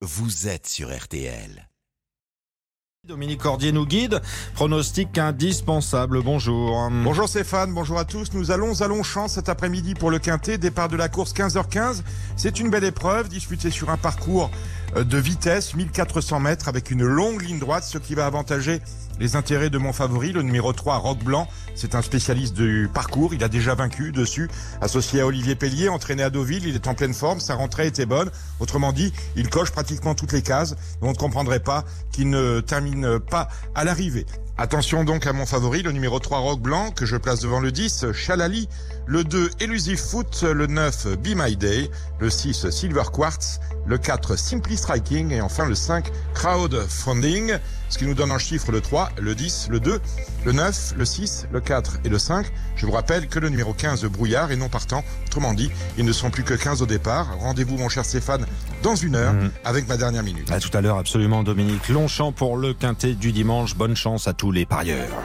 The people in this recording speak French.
vous êtes sur RTL. Dominique Cordier nous guide. Pronostic indispensable. Bonjour. Bonjour Stéphane, bonjour à tous. Nous allons à Longchamp cet après-midi pour le Quintet. Départ de la course 15h15. C'est une belle épreuve disputée sur un parcours de vitesse, 1400 mètres avec une longue ligne droite, ce qui va avantager les intérêts de mon favori, le numéro 3, Rock Blanc. C'est un spécialiste du parcours. Il a déjà vaincu dessus. Associé à Olivier Pellier, entraîné à Deauville, il est en pleine forme. Sa rentrée était bonne. Autrement dit, il coche pratiquement toutes les cases. On ne comprendrait pas qu'il ne termine pas à l'arrivée. Attention donc à mon favori, le numéro 3 Rock Blanc, que je place devant le 10, Chalali, le 2 Elusive Foot, le 9 Be My Day, le 6 Silver Quartz, le 4 Simply Striking et enfin le 5 Crowdfunding, ce qui nous donne en chiffre le 3, le 10, le 2, le 9, le 6, le 4 et le 5. Je vous rappelle que le numéro 15 Brouillard est non partant, autrement dit, ils ne sont plus que 15 au départ. Rendez-vous mon cher Stéphane dans une heure Mhm. avec ma dernière minute. À tout à l'heure, absolument, Dominique. Longchamp pour le quintet du dimanche. Bonne chance à les parieurs.